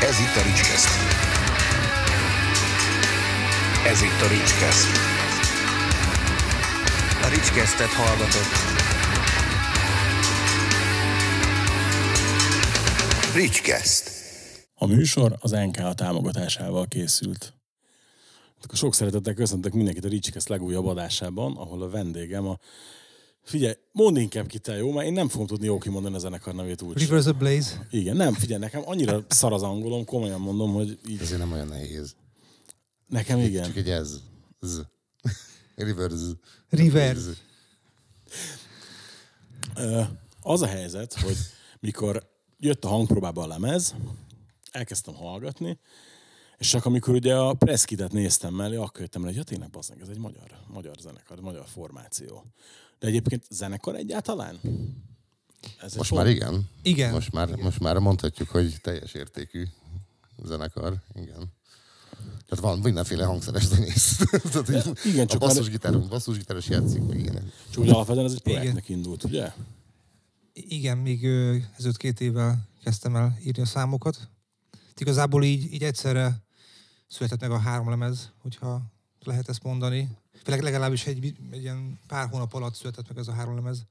Ez itt a Ricskeszt. Ez itt a Ricskeszt. A Ricskesztet hallgatott. Ricskeszt. A műsor az NK támogatásával készült. Akkor sok szeretettel köszöntök mindenkit a Ricskeszt legújabb adásában, ahol a vendégem a Figyelj, mondd inkább ki te, jó? Mert én nem fogom tudni jó kimondani a zenekar nevét úgy. Reverse Blaze. Igen, nem, figyelj, nekem annyira szar az angolom, komolyan mondom, hogy így... Ezért nem olyan nehéz. Nekem igen. Csak egy ez. Z. Reverse. Reverse. Az a helyzet, hogy mikor jött a hangpróbába a lemez, elkezdtem hallgatni, és csak amikor ugye a Preskitet néztem mellé, akkor jöttem rá, hogy ja tényleg bazdmeg, ez egy magyar, magyar zenekar, magyar formáció. De egyébként zenekar egyáltalán? Ez Most már igen. Igen. Most már, most már mondhatjuk, hogy teljes értékű zenekar. Igen. Tehát van mindenféle hangszeres zenész. Tehát így igen, a csak basszusgitáros, basszusgitáros játszik, meg igen. Csak úgy alapvetően ez egy projektnek indult, ugye? Igen, még ezelőtt két évvel kezdtem el írni a számokat. Igazából így, így egyszerre született meg a három lemez, hogyha lehet ezt mondani. Leg- Legalábbis egy, egy ilyen pár hónap alatt született meg ez a három lemez.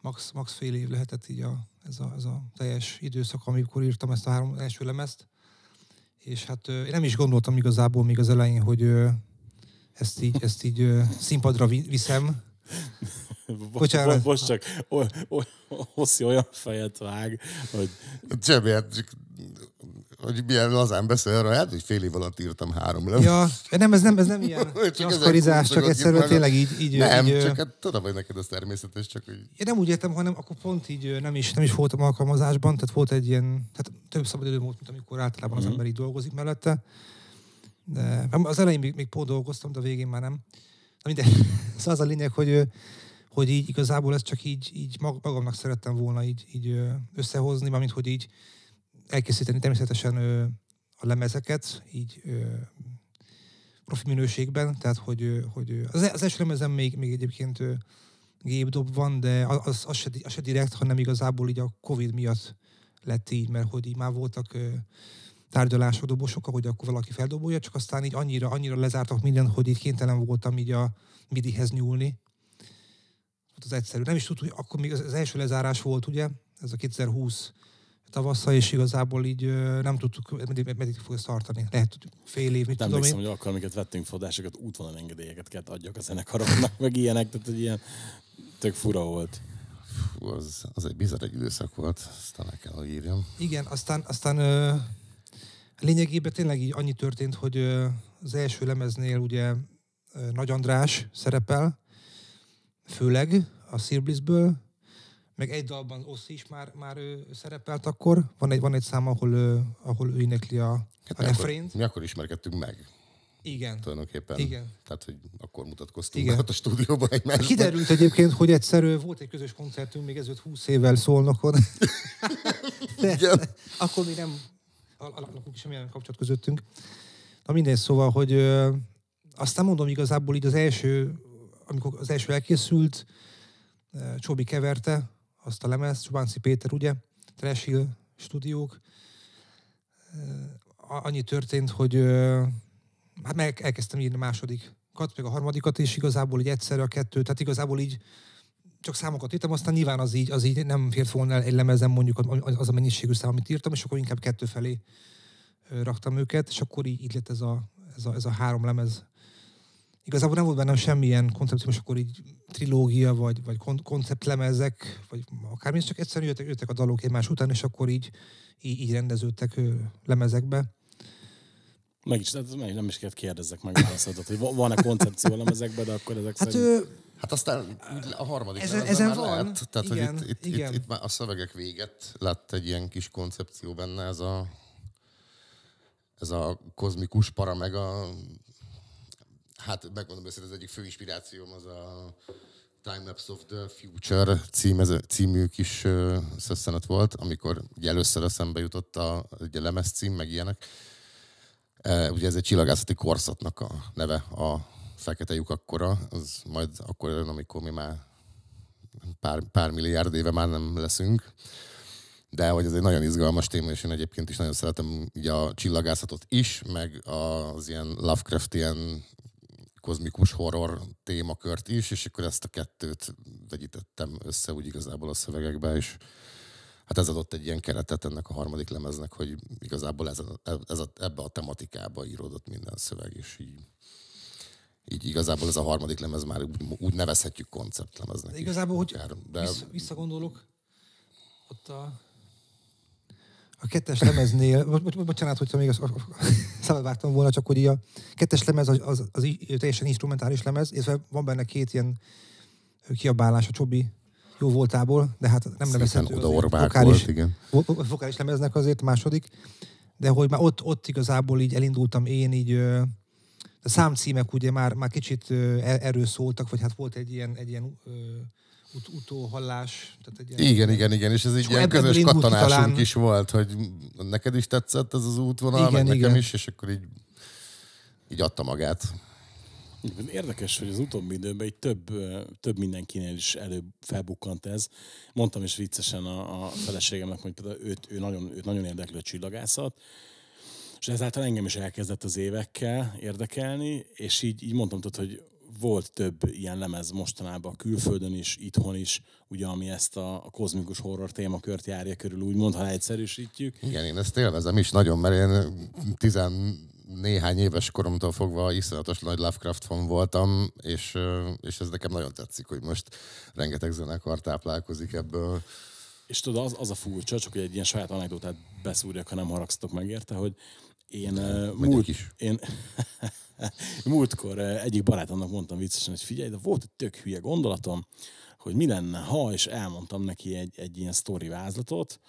Max, max fél év lehetett így a, ez, a, ez a teljes időszak, amikor írtam ezt a három első lemezt. És hát én nem is gondoltam igazából még az elején, hogy ezt így, ezt így színpadra vi- viszem. Bocsánat. Bo- Most csak o, o, Oszi olyan fejet vág, hogy csak, hogy milyen lazán beszél rá, hát, hogy fél év alatt írtam három lemezt. Ja, nem, ez nem, ez nem ilyen Csak ezek nyaszkarizás, csak egyszerűen tényleg így, így, Nem, így, csak hát tudom, hogy neked az természetes, csak hogy Én nem úgy értem, hanem akkor pont így nem is, nem is voltam alkalmazásban, tehát volt egy ilyen, tehát több szabad idő volt, mint amikor általában az ember így dolgozik mellette. De az elején még, még pont dolgoztam, de a végén már nem. Na mindegy. Szóval az a lényeg, hogy, hogy így igazából ezt csak így, így mag- magamnak szerettem volna így, így összehozni, mármint hogy így elkészíteni természetesen a lemezeket, így profi minőségben, tehát hogy, hogy az, első lemezem még, még egyébként gépdob van, de az, az, se, az se direkt, hanem igazából így a Covid miatt lett így, mert hogy így már voltak tárgyalások dobosokkal, hogy akkor valaki feldobolja, csak aztán így annyira, annyira lezártak mindent, hogy így kénytelen voltam így a midihez nyúlni. Hát az egyszerű. Nem is tudtuk, hogy akkor még az, az első lezárás volt, ugye? Ez a 2020 tavasszal, és igazából így ö, nem tudtuk, meddig, meddig fog ez tartani. Lehet, hogy fél év, mit nem tudom én. hogy akkor, amiket vettünk fodásokat, útvonal engedélyeket kellett adjak a zenekaroknak, meg ilyenek, tehát egy ilyen tök fura volt. fú, az, az egy bizarr egy időszak volt, aztán le kell, hogy írjam. Igen, aztán, aztán ö, lényegében tényleg így annyi történt, hogy ö, az első lemeznél ugye ö, Nagy András szerepel, főleg a Sirblissből, meg egy dalban Oszi is már, már ő szerepelt akkor. Van egy, van egy szám, ahol, ahol ő énekli a, a Hát mi, akkor, refrént. mi akkor ismerkedtünk meg Igen. tulajdonképpen. Igen. Tehát, hogy akkor mutatkoztunk Igen. A stúdióban egymásnak. Kiderült egyébként, hogy egyszer volt egy közös koncertünk még ezelőtt 20 évvel szólnokon. De Igen. akkor még nem al- alakult semmilyen kapcsolat közöttünk. Na mindegy, szóval, hogy ö, aztán mondom igazából így az első, amikor az első elkészült, Csobi keverte azt a lemezt, Csobánci Péter, ugye, Trash Hill stúdiók. Annyi történt, hogy hát meg elkezdtem írni a másodikat, meg a harmadikat, és igazából így egyszerre a kettő, tehát igazából így csak számokat írtam, aztán nyilván az így, az így nem fért volna el egy lemezen mondjuk az a mennyiségű szám, amit írtam, és akkor inkább kettő felé raktam őket, és akkor így, így lett ez a, ez, a, ez a három lemez. Igazából nem volt bennem semmilyen koncepció, és akkor így trilógia, vagy, vagy kon- konceptlemezek, vagy akármi, csak egyszerűen jöttek, jöttek a dalok egymás után, és akkor így, így, így rendeződtek lemezekbe. Meg is, tehát meg nem is kellett kérdezzek meg hogy va- van-e koncepció a lemezekben, de akkor ezek Hát szerint... ő, Hát aztán a harmadik Ezen- ezen már van. lehet. Tehát, Igen, hogy itt, itt, igen. Itt, itt, már a szövegek véget lett egy ilyen kis koncepció benne, ez a ez a kozmikus para, meg a hát megmondom őszintén, az egyik fő inspirációm az a Time Lapse of the Future cím, ez, című kis szösszenet volt, amikor ugye először eszembe jutott a, ugye lemez cím, meg ilyenek. Uh, ugye ez egy csillagászati korszaknak a neve, a fekete lyuk akkora, az majd akkor jön, amikor mi már pár, pár milliárd éve már nem leszünk. de hogy ez egy nagyon izgalmas téma, és én egyébként is nagyon szeretem így a csillagászatot is, meg az ilyen Lovecraft ilyen kozmikus horror témakört is, és akkor ezt a kettőt vegyítettem össze úgy igazából a szövegekbe, és hát ez adott egy ilyen keretet ennek a harmadik lemeznek, hogy igazából ez a, ez a, ebbe a tematikába íródott minden szöveg, és így, így igazából ez a harmadik lemez már úgy, úgy nevezhetjük konceptlemeznek. De is. igazából, hogy Akár, de Vissza, visszagondolok, ott a, a kettes lemeznél, bo- bocsánat, hogyha még szabad vártam volna, csak hogy így a kettes lemez az, az, az í- teljesen instrumentális lemez, és van benne két ilyen kiabálás a Csobi jó voltából, de hát nem nevezhető vokális, igen. vo- vo- vokális lemeznek azért második, de hogy már ott, ott igazából így elindultam én így, a számcímek ugye már, már kicsit ö, e- erről szóltak, vagy hát volt egy ilyen, egy ilyen ut- utóhallás. Tehát egy ilyen, Igen, igen, igen, és ez egy ilyen közös katonásunk talán- is volt, hogy neked is tetszett ez az útvonal, Igen, meg nekem igen. is, és akkor így, így adta magát. Érdekes, hogy az utóbbi időben egy több, több mindenkinél is előbb felbukkant ez. Mondtam is viccesen a, a feleségemnek, hogy például őt, ő nagyon, őt nagyon érdekli a csillagászat, és ezáltal engem is elkezdett az évekkel érdekelni, és így, így mondtam, tudod, hogy volt több ilyen lemez mostanában külföldön is, itthon is, ugye, ami ezt a, a kozmikus horror témakört járja körül, úgymond, ha egyszerűsítjük. Igen, én ezt élvezem is nagyon, mert én tizen néhány éves koromtól fogva iszonyatos nagy Lovecraft fan voltam, és, és ez nekem nagyon tetszik, hogy most rengeteg zenekar táplálkozik ebből. És tudod, az, az a furcsa, csak hogy egy ilyen saját anekdotát beszúrjak, ha nem haragszatok meg érte, hogy én uh, múlt, is. én múltkor uh, egyik barátomnak mondtam viccesen, hogy figyelj, de volt egy tök hülye gondolatom, hogy mi lenne, ha, és elmondtam neki egy, egy ilyen sztori vázlatot,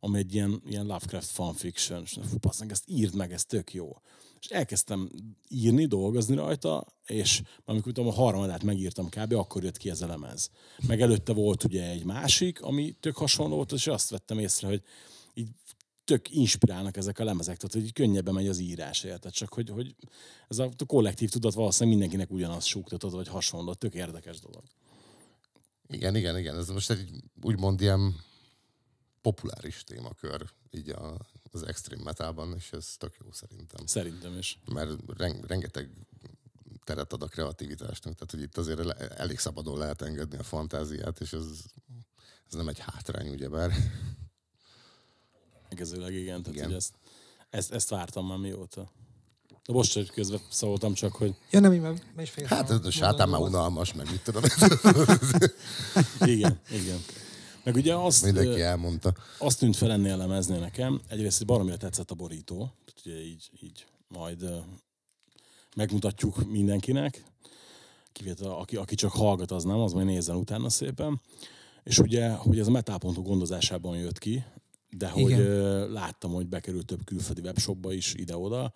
ami egy ilyen, ilyen Lovecraft fanfiction, és fú, basszak, ezt írd meg, ez tök jó. És elkezdtem írni, dolgozni rajta, és amikor tudom, a harmadát megírtam kb., akkor jött ki ez a lemez. Meg előtte volt ugye egy másik, ami tök hasonló volt, és azt vettem észre, hogy így tök inspirálnak ezek a lemezek, tehát hogy könnyebben megy az írás, érted? Csak hogy, hogy ez a kollektív tudat valószínűleg mindenkinek ugyanaz súgtatott, vagy hasonló, tök érdekes dolog. Igen, igen, igen, ez most egy úgymond ilyen populáris témakör így a, az extreme metalban, és ez tök jó szerintem. Szerintem is. mert ren- rengeteg teret ad a kreativitásnak, tehát hogy itt azért elég szabadon lehet engedni a fantáziát, és ez, ez nem egy hátrány, ugyebár. Egezőleg igen, tehát Igen. hogy ezt, ezt, ezt vártam már mióta. De most, hogy közben szóltam csak, hogy Ja, nem, én már, is fejeztem Hát a ez a sátán már unalmas, meg mit tudom, igen, igen. Meg ugye azt, mindenki elmondta. azt tűnt fel ennél a lemeznél nekem, egyrészt, hogy baromira tetszett a borító, tehát ugye így, így majd megmutatjuk mindenkinek, kivétel aki, aki csak hallgat, az nem, az majd nézzen utána szépen. És ugye, hogy ez a metal.hu gondozásában jött ki, de hogy Igen. láttam, hogy bekerült több külföldi webshopba is ide-oda,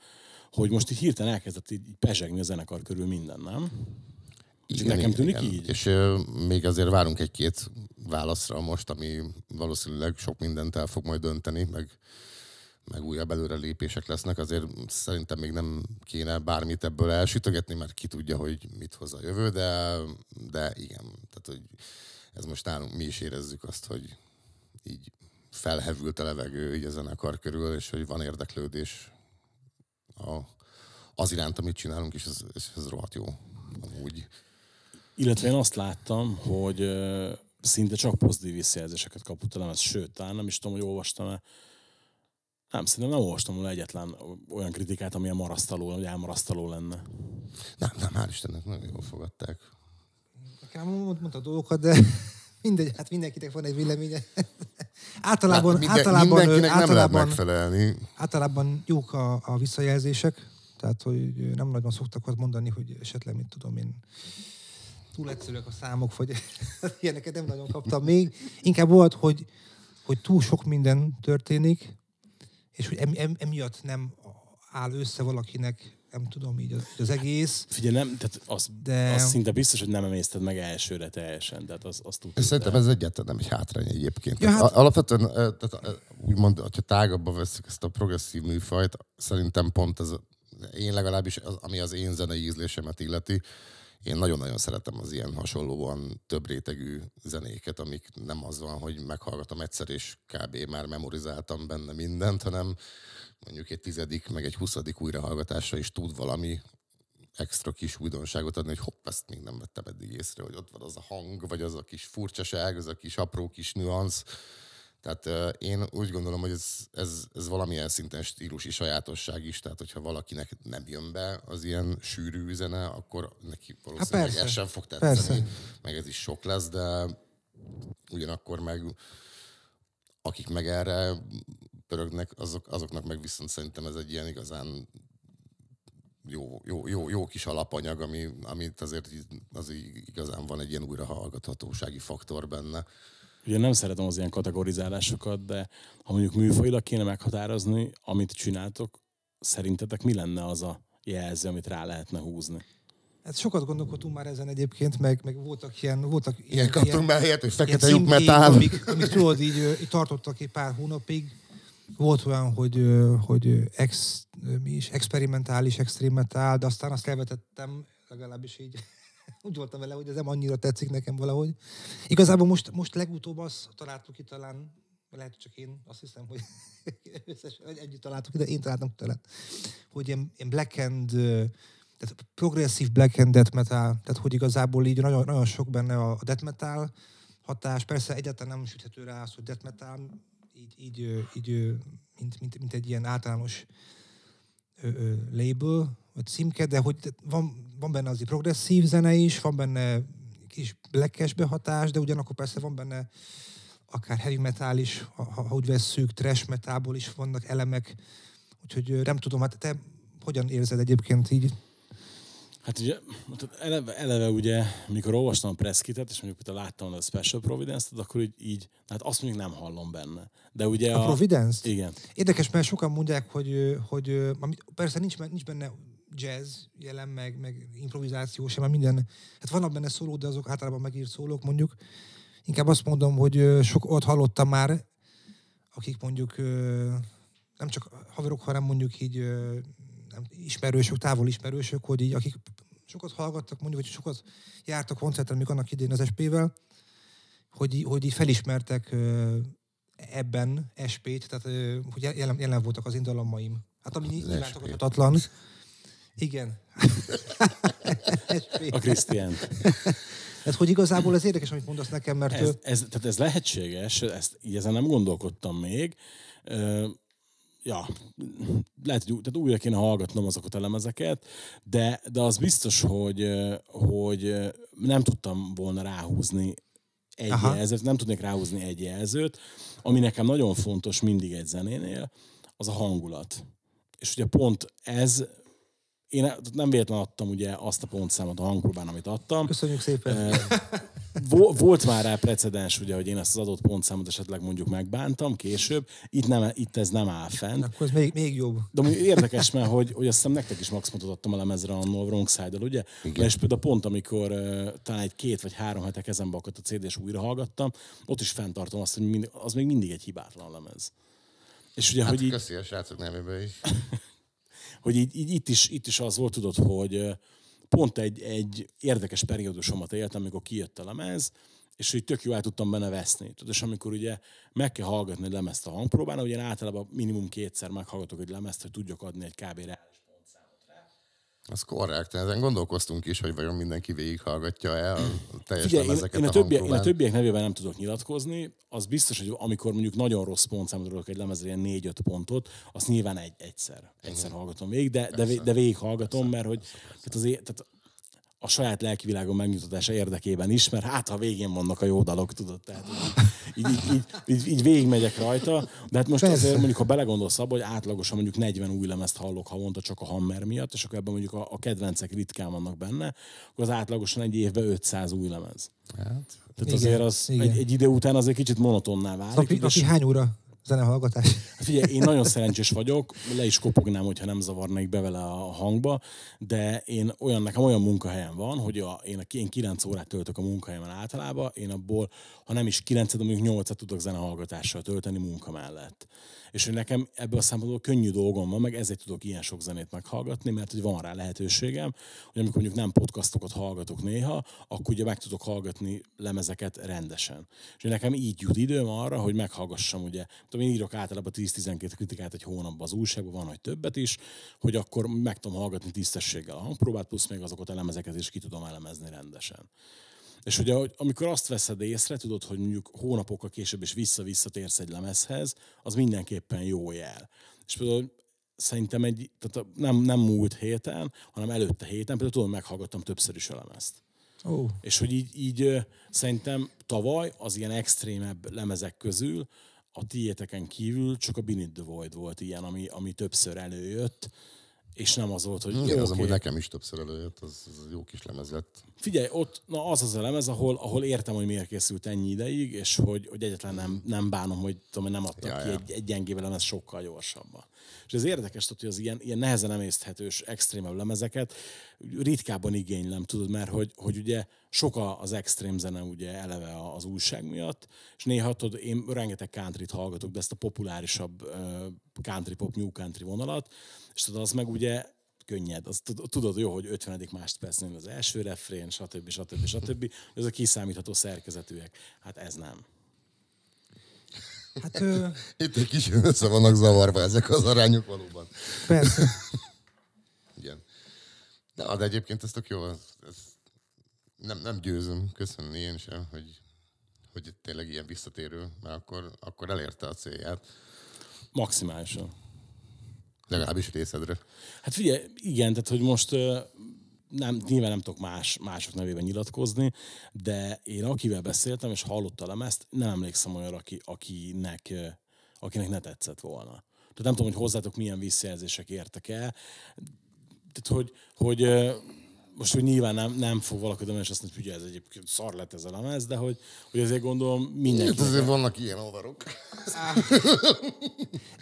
hogy most így hirtelen elkezdett így pezsegni a zenekar körül minden, nem? És nekem tűnik így? És ö, még azért várunk egy-két válaszra most, ami valószínűleg sok mindent el fog majd dönteni, meg, meg újabb előre lépések lesznek. Azért szerintem még nem kéne bármit ebből elsütögetni, mert ki tudja, hogy mit hoz a jövő, de, de igen. Tehát, hogy ez most nálunk mi is érezzük azt, hogy így felhevült a levegő így a zenekar körül, és hogy van érdeklődés a, az iránt, amit csinálunk, és ez, és ez rohadt jó. Amúgy. Illetve én azt láttam, hogy ö, szinte csak pozitív visszajelzéseket kapott a lemez, sőt, talán nem is tudom, hogy olvastam-e, nem, szerintem nem olvastam volna egyetlen olyan kritikát, ami a marasztaló, vagy elmarasztaló lenne. Nem, nem, hál' Istennek, nagyon jól fogadták. Nekem mond, mondta dolgokat, de mindegy, hát mindenkinek van egy véleménye. Általában, Hát minden- általában, mindenkinek nem lehet általában, megfelelni. általában jók a, a visszajelzések, tehát hogy nem nagyon szoktak azt mondani, hogy esetleg, mit tudom én, túl egyszerűek a számok, vagy ilyeneket nem nagyon kaptam még. Inkább volt, hogy, hogy túl sok minden történik, és hogy em, em, emiatt nem áll össze valakinek, nem tudom, így az, az egész. Figyelj, nem, tehát az, De- az szinte biztos, hogy nem emészted meg elsőre teljesen, tehát az, azt tudod. És szerintem ez egyáltalán nem egy hátrány egyébként. Ja, hát-. Alapvetően, tehát, úgymond, hogyha tágabba veszük ezt a progresszív műfajt, szerintem pont ez, a- én legalábbis, az, ami az én zenei ízlésemet illeti, én nagyon-nagyon szeretem az ilyen hasonlóan több rétegű zenéket, amik nem az van, hogy meghallgatom egyszer, és kb. már memorizáltam benne mindent, hanem mondjuk egy tizedik, meg egy huszadik újrahallgatásra is tud valami extra kis újdonságot adni, hogy hopp, ezt még nem vettem eddig észre, hogy ott van az a hang, vagy az a kis furcsaság, az a kis apró kis nüansz. Tehát én úgy gondolom, hogy ez, ez, ez valamilyen szinten stílusi sajátosság is, tehát hogyha valakinek nem jön be az ilyen sűrű zene, akkor neki valószínűleg persze. ez sem fog tetszeni, Persze. meg ez is sok lesz, de ugyanakkor meg akik meg erre pörögnek, azok, azoknak meg viszont szerintem ez egy ilyen igazán jó, jó, jó, jó kis alapanyag, ami, amit azért az igazán van egy ilyen újrahallgathatósági faktor benne. Ugye nem szeretem az ilyen kategorizálásokat, de ha mondjuk műfajilag kéne meghatározni, amit csináltok, szerintetek mi lenne az a jelző, amit rá lehetne húzni? Hát sokat gondolkodtunk már ezen egyébként, meg, meg voltak ilyen... Voltak Ilyen kaptunk be helyet, hogy ilyen fekete lyuk metál. Amik, amik tudod, így, így tartottak egy pár hónapig. Volt olyan, hogy, hogy ex, mi is, experimentális, extrém metal, de aztán azt elvetettem, legalábbis így úgy voltam vele, hogy ez nem annyira tetszik nekem valahogy. Igazából most, most legutóbb azt találtuk ki talán, lehet, csak én azt hiszem, hogy összes, együtt találtuk ki, de én találtam ki talán, hogy ilyen, ilyen black and, ö, tehát progresszív black and death metal, tehát hogy igazából így nagyon, nagyon sok benne a death metal hatás, persze egyáltalán nem süthető rá az, hogy death metal, így, így, így mint, mint, mint egy ilyen általános ö, ö, label, vagy címke, de hogy van, van benne azért progresszív zene is, van benne kis blackes behatás, de ugyanakkor persze van benne akár heavy metal is, ha, ha úgy vesszük, trash metalból is vannak elemek, úgyhogy nem tudom, hát te hogyan érzed egyébként így? Hát ugye, eleve, eleve ugye, mikor olvastam a Preskitet, és mondjuk például láttam a Special Providence-t, akkor így, így, hát azt mondjuk nem hallom benne. De ugye A Providence-t? Igen. Érdekes, mert sokan mondják, hogy, hogy persze nincs, nincs benne jazz jelen, meg, meg improvizáció sem, minden, hát vannak benne szólók, de azok általában megírt szólók mondjuk. Inkább azt mondom, hogy sok ott hallottam már, akik mondjuk nem csak haverok, hanem mondjuk így nem, ismerősök, távol ismerősök, hogy így akik sokat hallgattak, mondjuk, hogy sokat jártak koncerten, még annak idén az SP-vel, hogy, hogy így felismertek ebben SP-t, tehát hogy jelen, jelen voltak az indalamaim. Hát ami nyilván SP. tagadhatatlan. Igen. A Krisztián. Tehát, hogy igazából ez érdekes, amit mondasz nekem, mert Ez, ö, ez, tehát ez lehetséges, ezt, így ezen nem gondolkodtam még. Ja, lehet, hogy tehát újra kéne hallgatnom azokat a lemezeket, de, de az biztos, hogy, hogy nem tudtam volna ráhúzni egy Aha. jelzőt, nem tudnék ráhúzni egy jelzőt, ami nekem nagyon fontos mindig egy zenénél, az a hangulat. És ugye pont ez, én nem véletlenül adtam ugye azt a pontszámot a hangpróbán, amit adtam, köszönjük szépen. Volt már rá precedens, ugye, hogy én ezt az adott pontszámot esetleg mondjuk megbántam később. Itt, nem, itt ez nem áll fent. Akkor ez még, még jobb. De érdekes, mert hogy, hogy azt hiszem nektek is maximumot adtam a lemezre annól a Wrong Side-dal, ugye? Igen. És például pont, amikor uh, talán egy két vagy három hete kezembe akadt a CD, és újra hallgattam, ott is fenntartom azt, hogy mind, az még mindig egy hibátlan lemez. És ugye, Hát hogy így, köszi a srácok nevében is. hogy így, így itt, is, itt is az volt, tudod, hogy pont egy, egy érdekes periódusomat éltem, amikor kijött a lemez, és hogy tök jó el tudtam benne veszni. Tudod, és amikor ugye meg kell hallgatni egy lemezt a hangpróbán, ugye én általában minimum kétszer meghallgatok egy lemezt, hogy tudjak adni egy kb. reális Az korrekt. Ezen gondolkoztunk is, hogy vajon mindenki végighallgatja-e a teljes Figyelj, én, lemezeket én, a a többiek, én a többiek nevében nem tudok nyilatkozni. Az biztos, hogy amikor mondjuk nagyon rossz pontszámot adok egy lemezre, ilyen négy-öt pontot, azt nyilván egy, egyszer. Egyszer hallgatom végig, de, de, de végig hallgatom, mert hogy tehát az, é- tehát a saját lelkivilágom megnyugtatása érdekében is, mert hát ha végén vannak a jó dalok, tudod, tehát így, így, így, így, így végigmegyek rajta, de hát most Persze. azért mondjuk, ha belegondolsz abba, hogy átlagosan mondjuk 40 új lemezt hallok havonta csak a Hammer miatt, és akkor ebben mondjuk a, a kedvencek ritkán vannak benne, akkor az átlagosan egy évben 500 új lemez. Hát, Tehát Igen, azért az igen. egy, egy idő után azért kicsit monotonná válik. Napi, napi hány óra? Zenehallgatás. Hát figyelj, én nagyon szerencsés vagyok, le is kopognám, hogyha nem zavarnék be vele a hangba, de én olyan, nekem olyan munkahelyem van, hogy a, én, a, én 9 órát töltök a munkahelyemen általában, én abból, ha nem is 9 de mondjuk 8 tudok zenehallgatással tölteni munka mellett. És hogy nekem ebből a szempontból könnyű dolgom van, meg ezért tudok ilyen sok zenét meghallgatni, mert hogy van rá lehetőségem, hogy amikor mondjuk nem podcastokat hallgatok néha, akkor ugye meg tudok hallgatni lemezeket rendesen. És nekem így jut időm arra, hogy meghallgassam ugye, tudom, én írok általában 10-12 kritikát egy hónapban az újságban, van, hogy többet is, hogy akkor meg tudom hallgatni tisztességgel a hangpróbát, plusz még azokat a lemezeket is ki tudom elemezni rendesen. És ugye, amikor azt veszed észre, tudod, hogy mondjuk hónapokkal később is vissza-visszatérsz egy lemezhez, az mindenképpen jó jel. És például szerintem egy, tehát nem, nem múlt héten, hanem előtte héten, például tudom, meghallgattam többször is a lemezt. Oh. És hogy így, így szerintem tavaly az ilyen extrémebb lemezek közül a tiéteken kívül csak a Beneath the Void volt ilyen, ami, ami többször előjött, és nem az volt, hogy Igen, okay. az amúgy nekem is többször előjött, az, az jó kis lemez lett. Figyelj, ott na az az a lemez, ahol, ahol értem, hogy miért készült ennyi ideig, és hogy, hogy egyetlen nem, nem bánom, hogy tudom, nem adtak Ja, ki ja. egy, egy gyengébb lemez sokkal gyorsabban. És ez érdekes, hogy az ilyen, ilyen nehezen emészthetős, extrémebb lemezeket ritkábban igénylem, tudod, mert hogy, hogy ugye sok az extrém zene ugye eleve az újság miatt, és néha tudod, én rengeteg countryt hallgatok, de ezt a populárisabb country pop, new country vonalat, és tudod, az meg ugye könnyed. Az tud- tudod jó, hogy 50. másodpercnél az első refrén, stb. stb. stb. Ez a kiszámítható szerkezetűek. Hát ez nem. Hát ö, Itt egy kis össze vannak zavarva ezek az arányok valóban. persze. Igen. De, de egyébként ez tök jó. Ez, ez nem, nem győzöm köszönni én sem, hogy, hogy tényleg ilyen visszatérő, mert akkor, akkor elérte a célját. Maximálisan. Legalábbis részedre. Hát figyelj, igen, tehát hogy most nem, nyilván nem tudok más, mások nevében nyilatkozni, de én akivel beszéltem, és hallottam lemezt, nem emlékszem olyanra, aki, akinek, akinek ne tetszett volna. Tehát nem tudom, hogy hozzátok milyen visszajelzések értek el. Tehát, hogy, hogy most hogy nyilván nem, nem fog valaki és azt mondja, hogy ugye ez egyébként szar lett ez a lemez, de hogy, hogy azért gondolom mindenki. Hát azért vannak ilyen ovarok.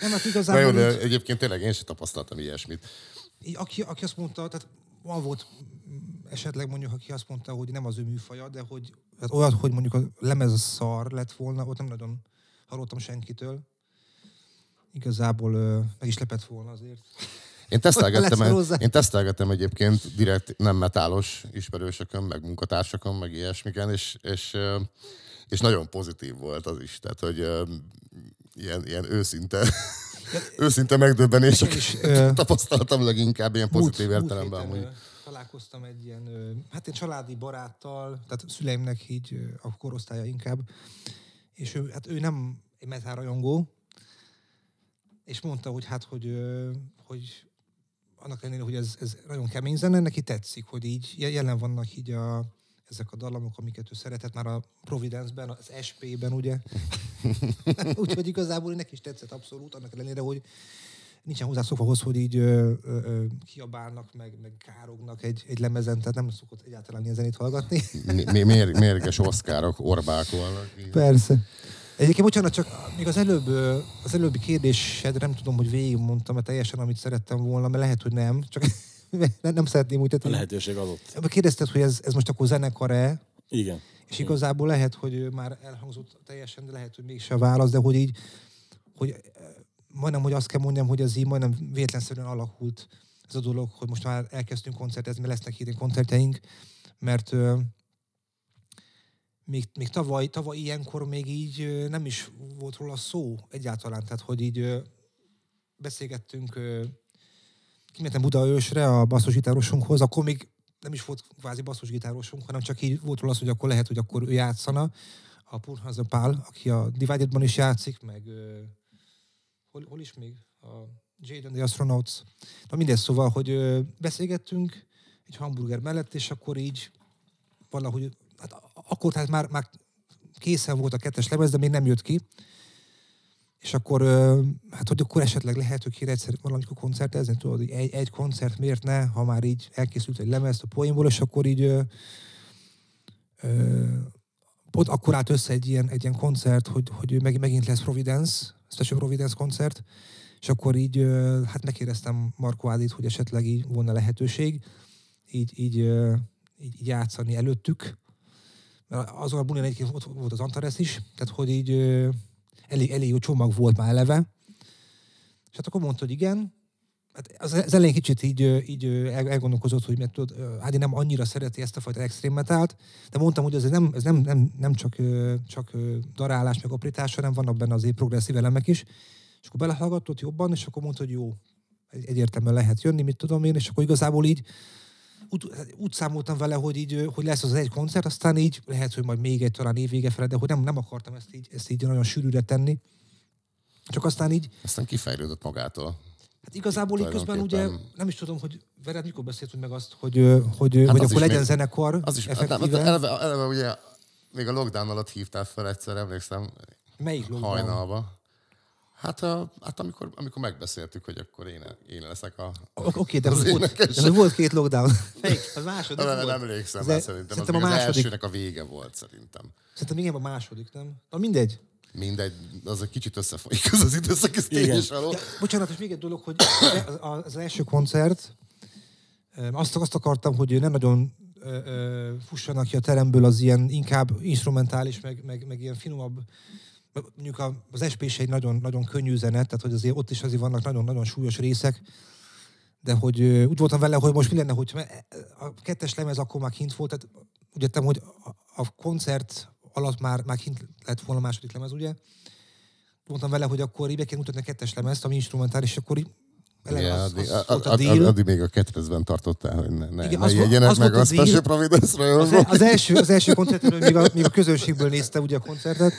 Nem, hát Na jó, igazából de egyébként tényleg én sem tapasztaltam ilyesmit. aki, aki azt mondta, tehát van volt esetleg mondjuk, aki azt mondta, hogy nem az ő műfaja, de hogy hát olyat, hogy mondjuk a lemez szar lett volna, ott nem nagyon hallottam senkitől. Igazából ö, meg is lepett volna azért. Én tesztelgettem, én tesztelgettem egyébként direkt nem metálos ismerősökön, meg munkatársakon, meg ilyesmiken, és, és, és nagyon pozitív volt az is. Tehát, hogy ilyen, ilyen őszinte, őszinte megdöbbenések is, tapasztaltam leginkább ilyen pozitív értelemben. héten, amúgy. ö, találkoztam egy ilyen, hát én családi baráttal, tehát szüleimnek így a korosztálya inkább, és ő, hát ő nem egy metal rajongó, és mondta, hogy hát, hogy, hogy annak ellenére, hogy ez, ez nagyon kemény zene, neki tetszik, hogy így jelen vannak így a, ezek a dallamok, amiket ő szeretett már a Providence-ben, az SP-ben, ugye. Úgyhogy igazából neki is tetszett abszolút, annak ellenére, hogy nincsen hozzászokva ahhoz, hogy így ö, ö, ö, kiabálnak, meg, meg kárognak egy, egy lemezen, tehát nem szokott egyáltalán ilyen zenét hallgatni. Mi- mér- Mérges oszkárok orbákolnak. Persze. Egyébként bocsánat, csak még az előbb, az előbbi kérdésed, nem tudom, hogy végigmondtam -e teljesen, amit szerettem volna, mert lehet, hogy nem, csak nem, szeretném úgy A tenni. lehetőség adott. Kérdezted, hogy ez, ez most akkor zenekar-e, Igen. és igazából lehet, hogy már elhangzott teljesen, de lehet, hogy mégse a válasz, de hogy így, hogy ö, majdnem, hogy azt kell mondjam, hogy ez így majdnem véletlenszerűen alakult ez a dolog, hogy most már elkezdtünk koncertezni, lesznek idén koncertjeink, mert még, még tavaly, tavaly ilyenkor még így nem is volt róla szó egyáltalán, tehát hogy így beszélgettünk, kimentem Budaörsre a basszusgitárosunkhoz, akkor még nem is volt kvázi basszusgitárosunk, hanem csak így volt róla az, hogy akkor lehet, hogy akkor ő játszana. A Purhaza Pál, aki a Dividedban is játszik, meg hol, hol is még? A Jade and the Astronauts. Na mindegy, szóval, hogy ö, beszélgettünk egy hamburger mellett, és akkor így valahogy, hát akkor tehát már, már készen volt a kettes lemez, de még nem jött ki. És akkor, hát hogy akkor esetleg lehet, hogy kéne egyszer valamikor koncertezni, tudod, hogy egy, egy koncert miért ne, ha már így elkészült egy lemez a poénból, és akkor így ö, ö, ott akkor állt össze egy ilyen, egy ilyen koncert, hogy, hogy meg, megint lesz Providence, Special Providence koncert, és akkor így, ö, hát megkérdeztem Marko Ádit, hogy esetleg így volna lehetőség, így, így, ö, így, így játszani előttük. Mert azon a bulin egyébként ott volt az Antares is, tehát hogy így elég, elég jó csomag volt már eleve. És hát akkor mondta, hogy igen, Hát az, az elején kicsit így, így elgondolkozott, hogy mert tudod, Ádi nem annyira szereti ezt a fajta extrém metált, de mondtam, hogy ez nem, ez nem, nem, nem csak, csak darálás, meg aprítás, hanem vannak benne azért progresszív elemek is. És akkor belehallgatott jobban, és akkor mondta, hogy jó, egy- egyértelműen lehet jönni, mit tudom én, és akkor igazából így úgy, úgy számoltam vele, hogy, így, hogy lesz az egy koncert, aztán így lehet, hogy majd még egy talán évvége fele, de hogy nem, nem akartam ezt így, ezt így nagyon sűrűre tenni. Csak aztán így Aztán kifejlődött magától. Hát igazából így közben ugye, nem is tudom, hogy veled mikor beszéltünk meg azt, hogy, hogy, hát Hát hogy az akkor legyen még- zenekar Az is, hát effektíve. eleve, eleve, ugye még a lockdown alatt hívtál fel egyszer, emlékszem, Melyik lockdown? hajnalba. Hát, a, hát amikor, amikor megbeszéltük, hogy akkor én, én leszek a... O- Oké, de, az volt, énekes. de volt két lockdown. Melyik? A második Nem, nem volt? emlékszem, Az már e- szerintem. Az, Szerintem még a az második. elsőnek a vége volt, szerintem. Szerintem igen, a második, nem? Na mindegy. Mindegy, az egy kicsit összefolyik az az időszak, ez tény is való. Ja, bocsánat, és még egy dolog, hogy az, az első koncert, azt, azt akartam, hogy ne nagyon fussanak ki a teremből az ilyen inkább instrumentális, meg, meg, meg ilyen finomabb, mondjuk az SP is egy nagyon, nagyon könnyű zene, tehát hogy azért ott is azért vannak nagyon-nagyon súlyos részek, de hogy úgy voltam vele, hogy most mi lenne, hogy a kettes lemez akkor már kint volt, tehát úgy értem, hogy a, koncert alatt már, már kint lett volna a második lemez, ugye? Mondtam vele, hogy akkor így be kell mutatni a kettes lemezt, ami instrumentális, és akkor így eleve Ja, az, addig, az, a- a a- addig még a ketrezben tartottál, hogy ne, ne, Igen, ne az jegyenek az meg volt a a deal. Special Providence Az, rajongók. az, első, az első koncertről még a, még a közönségből nézte ugye a koncertet.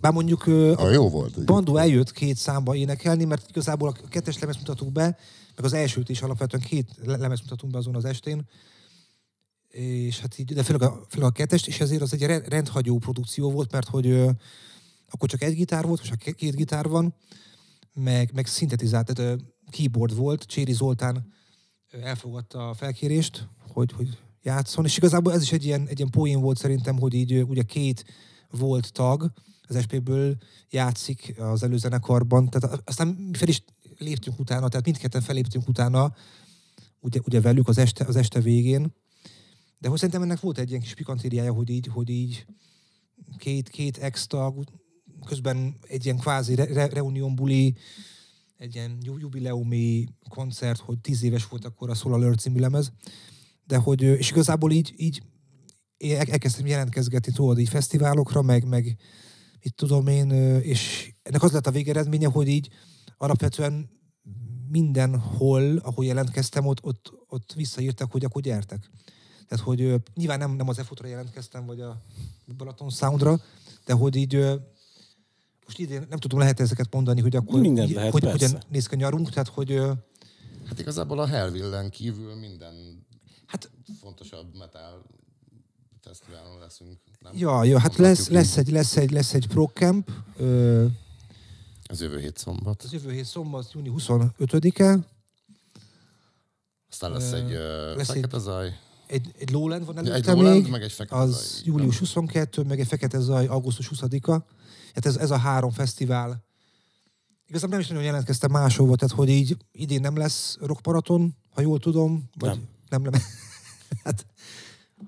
Bár mondjuk ö, Ah, jó volt. Bandó eljött két számba énekelni, mert igazából a kettes lemez mutatunk be, meg az elsőt is alapvetően két le- lemez mutatunk be azon az estén. És hát így, de főleg a, főleg a kettest, és ezért az egy re- rendhagyó produkció volt, mert hogy ö, akkor csak egy gitár volt, most már két gitár van, meg, meg szintetizált, tehát ö, keyboard volt, Cséri Zoltán elfogadta a felkérést, hogy, hogy játszon, és igazából ez is egy ilyen, egy ilyen poén volt szerintem, hogy így ugye két volt tag, az SP-ből játszik az előzenekarban, tehát aztán mi fel is léptünk utána, tehát mindketten feléptünk utána, ugye, ugye velük az este, az este végén, de hogy szerintem ennek volt egy ilyen kis pikantériája, hogy így, hogy így két, két ex-tag, közben egy ilyen kvázi re, re, reunion buli, egy ilyen ju- jubileumi koncert, hogy tíz éves volt akkor a Solar Alert című lemez, de hogy, és igazából így, így el- elkezdtem jelentkezgetni tudod, így fesztiválokra, meg, meg mit tudom én, és ennek az lett a végeredménye, hogy így alapvetően mindenhol, ahol jelentkeztem, ott, ott, ott visszaírtak, hogy akkor gyertek. Tehát, hogy nyilván nem, nem az EFUT-ra jelentkeztem, vagy a Balaton Soundra, de hogy így most idén nem tudom, lehet ezeket mondani, hogy akkor Mindent így- lehet, hogy, persze. hogyan néz ki a nyarunk, tehát hogy Hát igazából a Hellvillen kívül minden hát fontosabb metal fesztiválon leszünk. Nem? ja, ja, hát lesz, lesz, egy, lesz, egy, lesz egy Pro Camp, ö, Ez jövő hét szombat. az jövő hét szombat, júni 25-e, Aztán lesz egy lesz uh, egy- fekete zaj. egy, egy Lowland van Egy előtte Lowland, még, meg egy fekete az zaj. július 22, meg egy Fekete Zaj augusztus 20-a. Hát ez, ez a három fesztivál. Igazából nem is nagyon jelentkeztem máshova, tehát hogy így idén nem lesz rockmaraton, ha jól tudom, vagy nem, nem, nem. hát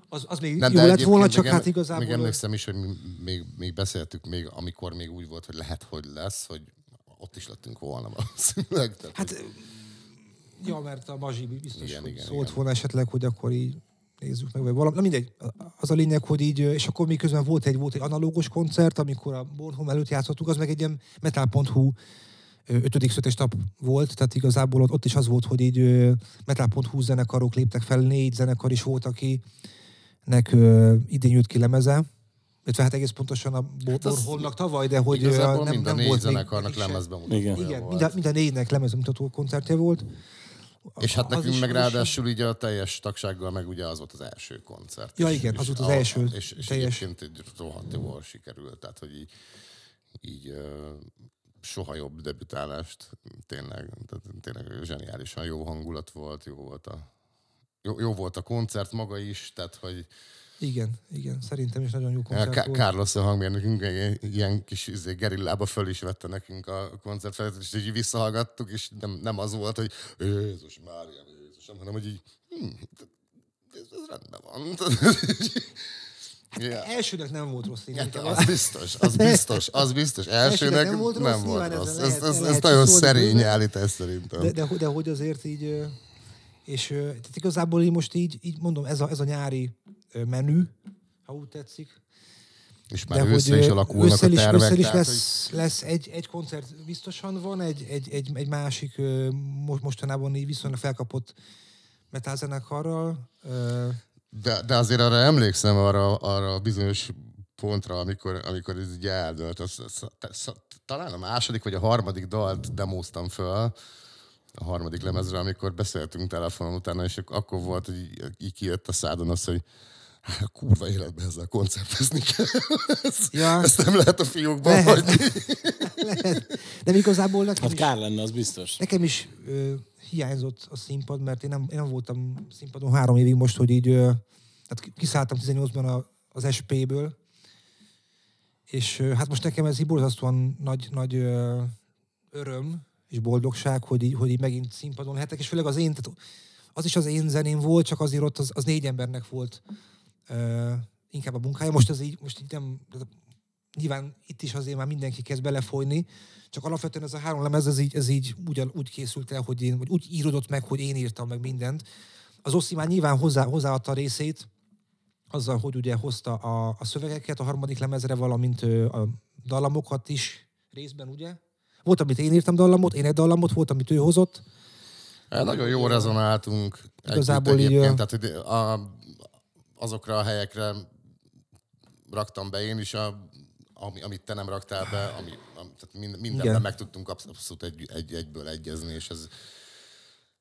az, az még Nem, jó lett volna, csak hát igazából... Még emlékszem is, hogy mi- még, még beszéltük, még, amikor még úgy volt, hogy lehet, hogy lesz, hogy ott is lettünk volna valószínűleg. Tehát, Hát, ja, mert a Mazsi biztos, Igen, hogy igen, szólt igen. volna esetleg, hogy akkor így nézzük meg, vagy valami. Na mindegy, az a lényeg, hogy így, és akkor még közben volt egy, volt egy analógos koncert, amikor a Bornholm előtt játszottuk, az meg egy ilyen metal.hu ötödik szötes tap volt, tehát igazából ott, ott is az volt, hogy így metal.hu zenekarok léptek fel, négy zenekar is volt, ö, idén jött ki lemeze, illetve hát egész pontosan a Bor- Hát tavaly, de hogy nem, mind a nem négy volt még zenekarnak lemezbemutató. Igen. Igen, volt. mind a, mind a négynek lemezbemutató koncertje volt. És hát nekünk meg ráadásul így a teljes tagsággal meg ugye az volt az első koncert. Ja, igen, és az volt az a- első És, és teljes. egyébként egy rohadt jól sikerült, tehát hogy így, így soha jobb debütálást, tényleg, tehát tényleg zseniálisan jó hangulat volt, jó volt a, jó, jó volt a koncert maga is, tehát hogy Igen, igen, szerintem is nagyon jó koncert Ká- volt. Carlos a hangmérnökünk ilyen kis izé, gerillába föl is vette nekünk a koncert és így visszahallgattuk, és nem, nem az volt, hogy Jézus Mária, Jézusom, hanem hogy így hm, ez, ez rendben van. ja. Elsőnek nem volt rossz Ja, szerintem. az biztos, az biztos, az biztos. Elsőnek nem volt rossz, nem volt rossz. Ez, ez, ez lehet nagyon szerény állítás szerintem. De, de, de hogy azért így, és tehát igazából így most így, így mondom, ez a, ez a nyári menü, ha úgy tetszik. és De már hogy össze is alakulnak ősszel a is, tervek. ősszel is tehát, hogy- lesz, lesz egy, egy koncert biztosan van, egy, egy, egy, egy másik mostanában így viszonylag felkapott metálzenekarral. De, de azért arra emlékszem, arra, arra a bizonyos pontra, amikor, amikor ez így eldőlt. Az, az, az, talán a második vagy a harmadik dalt demóztam föl, a harmadik lemezre, amikor beszéltünk telefonon utána, és akkor volt, hogy így, kijött a szádon az, hogy hát, a kurva életben ezzel koncertezni kell. ezt, Ja. ezt nem lehet a fiúkban Lehet. hagyni. lehet. De igazából nekem Hát is, kár lenne, az biztos. nekem is ö, hiányzott a színpad, mert én nem, én nem voltam színpadon három évig most, hogy így, ö, hát kiszálltam 18-ban a, az SP-ből, és ö, hát most nekem ez így borzasztóan nagy, nagy ö, öröm és boldogság, hogy így, hogy így megint színpadon lehetek, és főleg az én, tehát az is az én zeném volt, csak azért ott az, az négy embernek volt ö, inkább a munkája. Most az így, most így nem, nyilván itt is azért már mindenki kezd belefolyni, csak alapvetően ez a három lemez, ez így, ez így úgy, úgy készült el, hogy én, vagy úgy írodott meg, hogy én írtam meg mindent. Az Oszi már nyilván hozzá, hozzáadta a részét, azzal, hogy ugye hozta a, a szövegeket a harmadik lemezre, valamint a dallamokat is részben, ugye? Volt, amit én írtam dallamot, én egy dallamot, volt, amit ő hozott. Nagyon jó rezonáltunk. Igazából így, tehát a, azokra a helyekre raktam be én is, a, ami, amit te nem raktál be, ami, ami, tehát mind, mindenben Igen. meg tudtunk absz- abszolút egy, egy, egyből egyezni, és ez,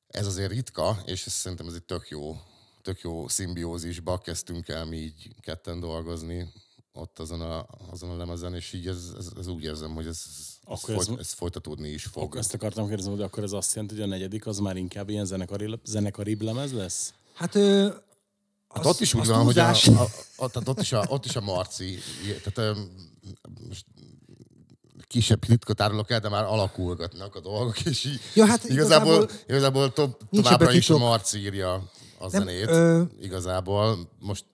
ez azért ritka, és ez, szerintem ez egy tök jó, tök jó szimbiózisba kezdtünk el mi így ketten dolgozni ott azon a, azon a lemezen, és így ez, ez, ez úgy érzem, hogy ez, ez, Akkor ez- folyt, ez folytatódni is fog. Akkor ezt akartam kérdezni, hogy akkor ez azt jelenti, hogy a negyedik az már inkább ilyen zenekari, zenekaribb lemez lesz? Hát, ö, Hát ott is úgy van, hogy a, a, a, tehát ott, is a, ott is a Marci, tehát most kisebb titkot árulok el, de már alakulgatnak a dolgok, és így Ja, hát igazából, igazából igazából to, továbbra is a. Marci írja a zenét. ö- Igazából most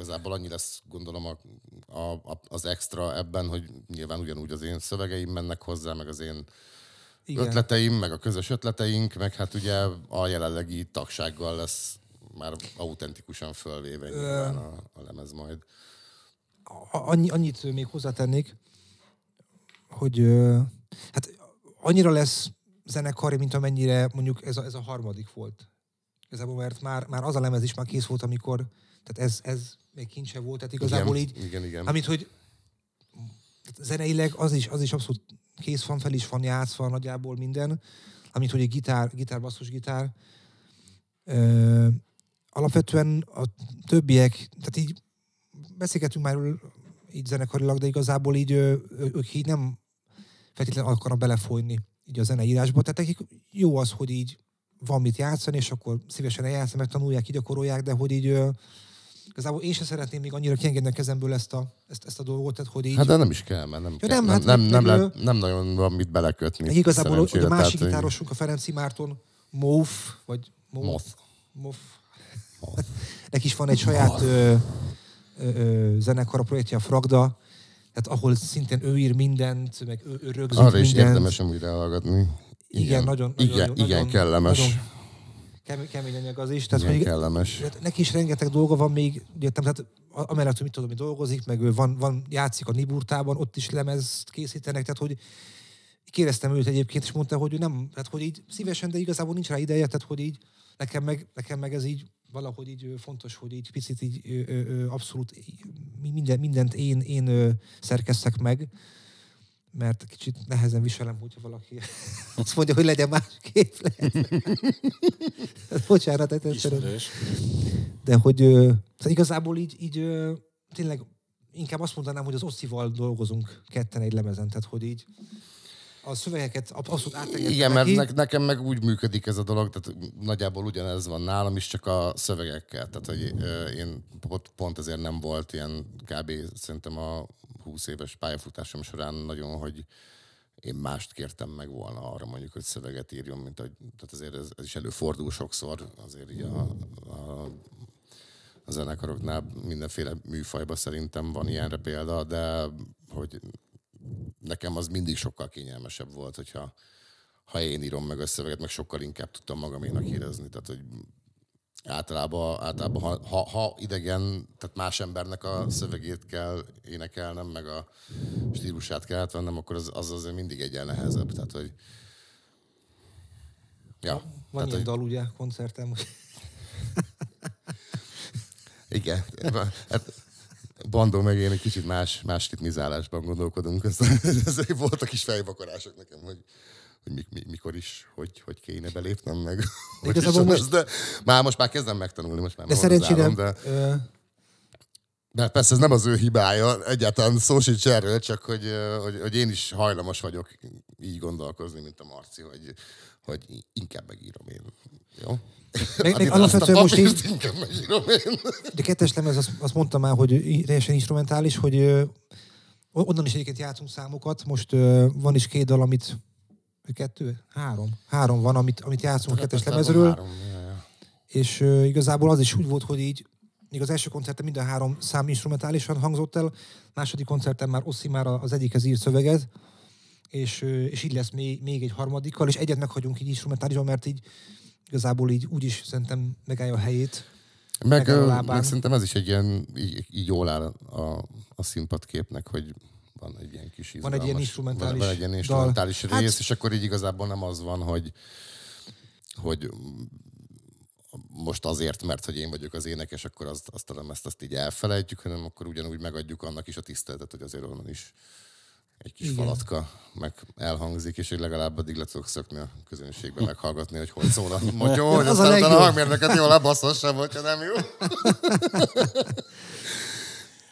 igazából annyi lesz, gondolom, a, a, a, az extra ebben, hogy nyilván ugyanúgy az én szövegeim mennek hozzá, meg az én Igen. ötleteim, meg a közös ötleteink, meg hát ugye a jelenlegi tagsággal lesz már autentikusan fölvéve nyilván a, a lemez majd. Annyi, annyit még hozzátennék, hogy hát annyira lesz zenekari, mint amennyire mondjuk ez a, ez a harmadik volt. Igazából, mert már, már az a lemez is már kész volt, amikor, tehát ez, ez még kincse volt, tehát igazából igen, így, Igen, igen. amit hogy zeneileg az is, az is abszolút kész van, fel is van játszva nagyjából minden, amit hogy egy gitár, gitár, basszusgitár. Ö, alapvetően a többiek, tehát így beszélgetünk már így zenekarilag, de igazából így ö- ők így nem feltétlenül akarnak belefolyni így a zeneírásba. Tehát nekik jó az, hogy így van mit játszani, és akkor szívesen eljátszanak, megtanulják, gyakorolják, de hogy így igazából én sem szeretném még annyira kiengedni a kezemből ezt a, ezt, ezt a dolgot, tehát hogy így... Hát de nem is kell, mert nem, Ja, kell. nem, nem, hát nem, nem, meg, lehet, nem nagyon van mit belekötni. Meg igazából hogy a másik tehát, gitárosunk, a Ferenci Márton, Móf, vagy Móf, Moth. Mof. Neki is van egy saját ö, ö, ö, zenekar, a projektje a Fragda, tehát ahol szintén ő ír mindent, meg ő, ő rögzít Arra is mindent. érdemes amúgy ráhallgatni. Igen, nagyon, nagyon, igen, nagyon, igen kellemes. Nagyon kemény, kemény anyag az is. Tehát, hogy, kellemes. neki is rengeteg dolga van még, ugye, tehát amellett, hogy mit tudom, hogy dolgozik, meg ő van, van, játszik a Niburtában, ott is lemezt készítenek, tehát hogy kérdeztem őt egyébként, és mondta, hogy ő nem, tehát hogy így szívesen, de igazából nincs rá ideje, tehát hogy így nekem meg, nekem meg ez így valahogy így fontos, hogy így picit így ö, ö, abszolút minden, mindent én, én szerkesztek meg, mert kicsit nehezen viselem, hogyha valaki azt mondja, hogy legyen másképp. Lehet. Bocsánat, egyszerűen. De hogy szóval igazából így, így tényleg inkább azt mondanám, hogy az Osszival dolgozunk ketten egy lemezen, tehát hogy így a szövegeket ab- abszolút átengedte Igen, mert ne, nekem meg úgy működik ez a dolog, tehát nagyjából ugyanez van nálam is, csak a szövegekkel. Tehát, hogy én pont, pont ezért nem volt ilyen kb. szerintem a 20 éves pályafutásom során nagyon, hogy én mást kértem meg volna arra mondjuk, hogy szöveget írjon, mint hogy, tehát azért ez, ez is előfordul sokszor, azért így a, a, a zenekaroknál mindenféle műfajban szerintem van ilyenre példa, de hogy nekem az mindig sokkal kényelmesebb volt, hogyha ha én írom meg a szöveget, meg sokkal inkább tudtam magaménak érezni. Tehát, hogy általában, általában ha, ha, ha idegen, tehát más embernek a szövegét kell énekelnem, meg a stílusát kell átvennem, akkor az, az azért mindig egyen nehezebb. Tehát, hogy Ja, Van tehát, ilyen hogy, dal ugye koncerten, hogy igen. Hát, Bandó meg én egy kicsit más, más ritmizálásban gondolkodunk. Ez, ez, voltak is fejvakarások nekem, hogy, hogy mik, mi, mikor is, hogy, hogy kéne belépnem meg. Hogy igazából most- ez, de már most már kezdem megtanulni, most már de szerencsére De, ö, de persze ez nem az ő hibája, egyáltalán szó sincs erről, csak hogy, hogy, hogy én is hajlamos vagyok így gondolkozni, mint a Marci, hogy, hogy inkább megírom én. Jó? meg, meg alapvetően most így, inkább megírom én. de kettes lemez, azt, azt mondtam már, hogy teljesen instrumentális, hogy onnan is egyébként játszunk számokat. Most van is két dal, amit kettő? Három. Három van, amit, amit játszunk a kettes lemezről. Három, és uh, igazából az is úgy volt, hogy így még az első koncerten mind a három szám instrumentálisan hangzott el, második koncerten már Oszi már az egyikhez írt szöveget, és, és így lesz még, még egy harmadikkal, és egyet meghagyunk így instrumentálisan, mert így igazából így úgy is szerintem megállja a helyét. Meg, meg szerintem ez is egy ilyen, így, így jól áll a, a színpadképnek, hogy van egy ilyen kis Van egy ilyen izgalmas- instrumentális van, van egy ilyen dal. instrumentális Hát- rész, és akkor így igazából nem az van, hogy, hogy most azért, mert hogy én vagyok az énekes, akkor azt, azt a lemezt azt így elfelejtjük, hanem akkor ugyanúgy megadjuk annak is a tiszteletet, hogy azért onnan is egy kis Igen. Falatka meg elhangzik, és hogy legalább addig le tudok szökni a közönségbe, meghallgatni, hogy hogy szól a motyó, hogy Az a aztán a legjobb. hangmérnöket jól lebasszassam, hogyha nem jó.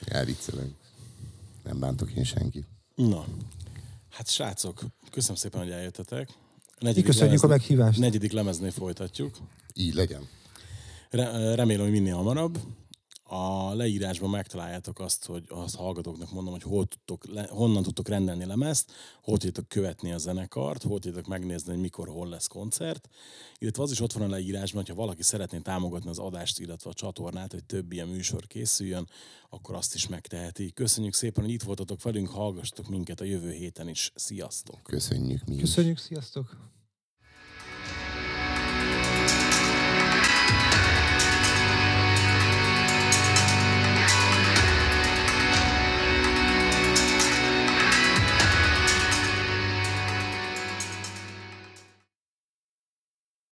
Elviccelek. Nem bántok én senkit. Na, hát srácok, köszönöm szépen, hogy eljöttetek. A Mi köszönjük a lemeznél- meghívást. Negyedik lemeznél folytatjuk. Így legyen. Re- remélem, hogy minél hamarabb. A leírásban megtaláljátok azt, hogy azt hallgatóknak mondom, hogy hol tudtok, le, honnan tudtok rendelni lemezt, hol tudjátok követni a zenekart, hol tudjátok megnézni, hogy mikor, hol lesz koncert. Illetve az is ott van a leírásban, hogyha valaki szeretné támogatni az adást, illetve a csatornát, hogy több ilyen műsor készüljön, akkor azt is megteheti. Köszönjük szépen, hogy itt voltatok velünk, hallgassatok minket a jövő héten is. Sziasztok! Köszönjük mi is. Köszönjük, sziasztok!